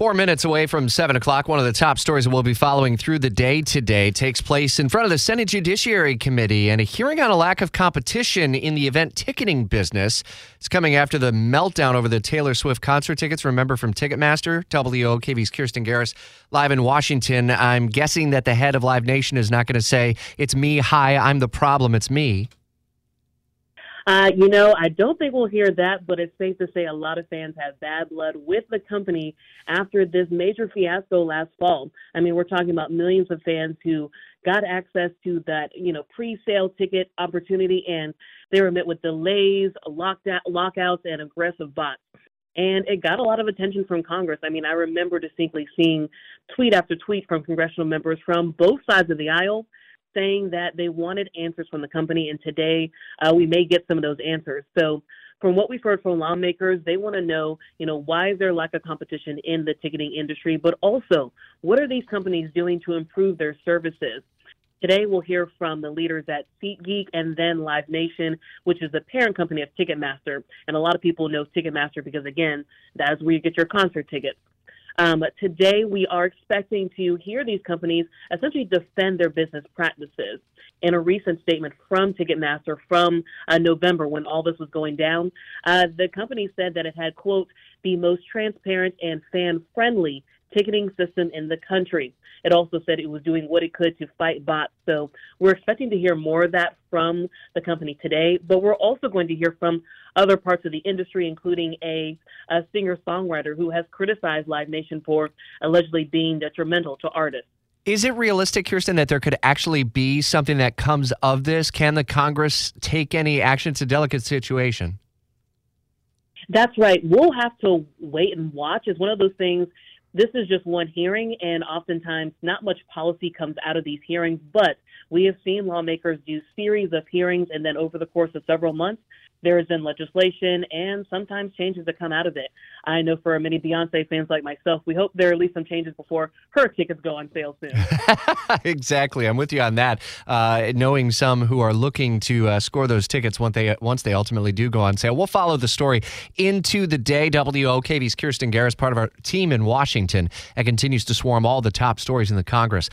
Four minutes away from 7 o'clock, one of the top stories we'll be following through the day today takes place in front of the Senate Judiciary Committee and a hearing on a lack of competition in the event ticketing business. It's coming after the meltdown over the Taylor Swift concert tickets. Remember from Ticketmaster, WOKV's Kirsten Garris live in Washington. I'm guessing that the head of Live Nation is not going to say, It's me, hi, I'm the problem, it's me. Uh, you know, I don't think we'll hear that, but it's safe to say a lot of fans have bad blood with the company after this major fiasco last fall. I mean, we're talking about millions of fans who got access to that, you know, pre-sale ticket opportunity, and they were met with delays, lockdown, lockouts, and aggressive bots. And it got a lot of attention from Congress. I mean, I remember distinctly seeing tweet after tweet from congressional members from both sides of the aisle saying that they wanted answers from the company, and today uh, we may get some of those answers. So, from what we've heard from lawmakers, they want to know, you know, why is there lack of competition in the ticketing industry, but also what are these companies doing to improve their services? Today, we'll hear from the leaders at SeatGeek and then Live Nation, which is the parent company of Ticketmaster. And a lot of people know Ticketmaster because, again, that's where you get your concert tickets. Um, today, we are expecting to hear these companies essentially defend their business practices. In a recent statement from Ticketmaster from uh, November, when all this was going down, uh, the company said that it had, quote, the most transparent and fan friendly ticketing system in the country. It also said it was doing what it could to fight bots. So we're expecting to hear more of that from the company today, but we're also going to hear from other parts of the industry, including a, a singer songwriter who has criticized Live Nation for allegedly being detrimental to artists. Is it realistic, Kirsten, that there could actually be something that comes of this? Can the Congress take any action? It's a delicate situation. That's right. We'll have to wait and watch. It's one of those things this is just one hearing, and oftentimes not much policy comes out of these hearings. But we have seen lawmakers do series of hearings, and then over the course of several months, there has been legislation and sometimes changes that come out of it. I know for many Beyonce fans like myself, we hope there are at least some changes before her tickets go on sale soon. exactly, I'm with you on that. Uh, knowing some who are looking to uh, score those tickets once they once they ultimately do go on sale, we'll follow the story into the day. WOKV's Kirsten Garris, part of our team in Washington, and continues to swarm all the top stories in the Congress.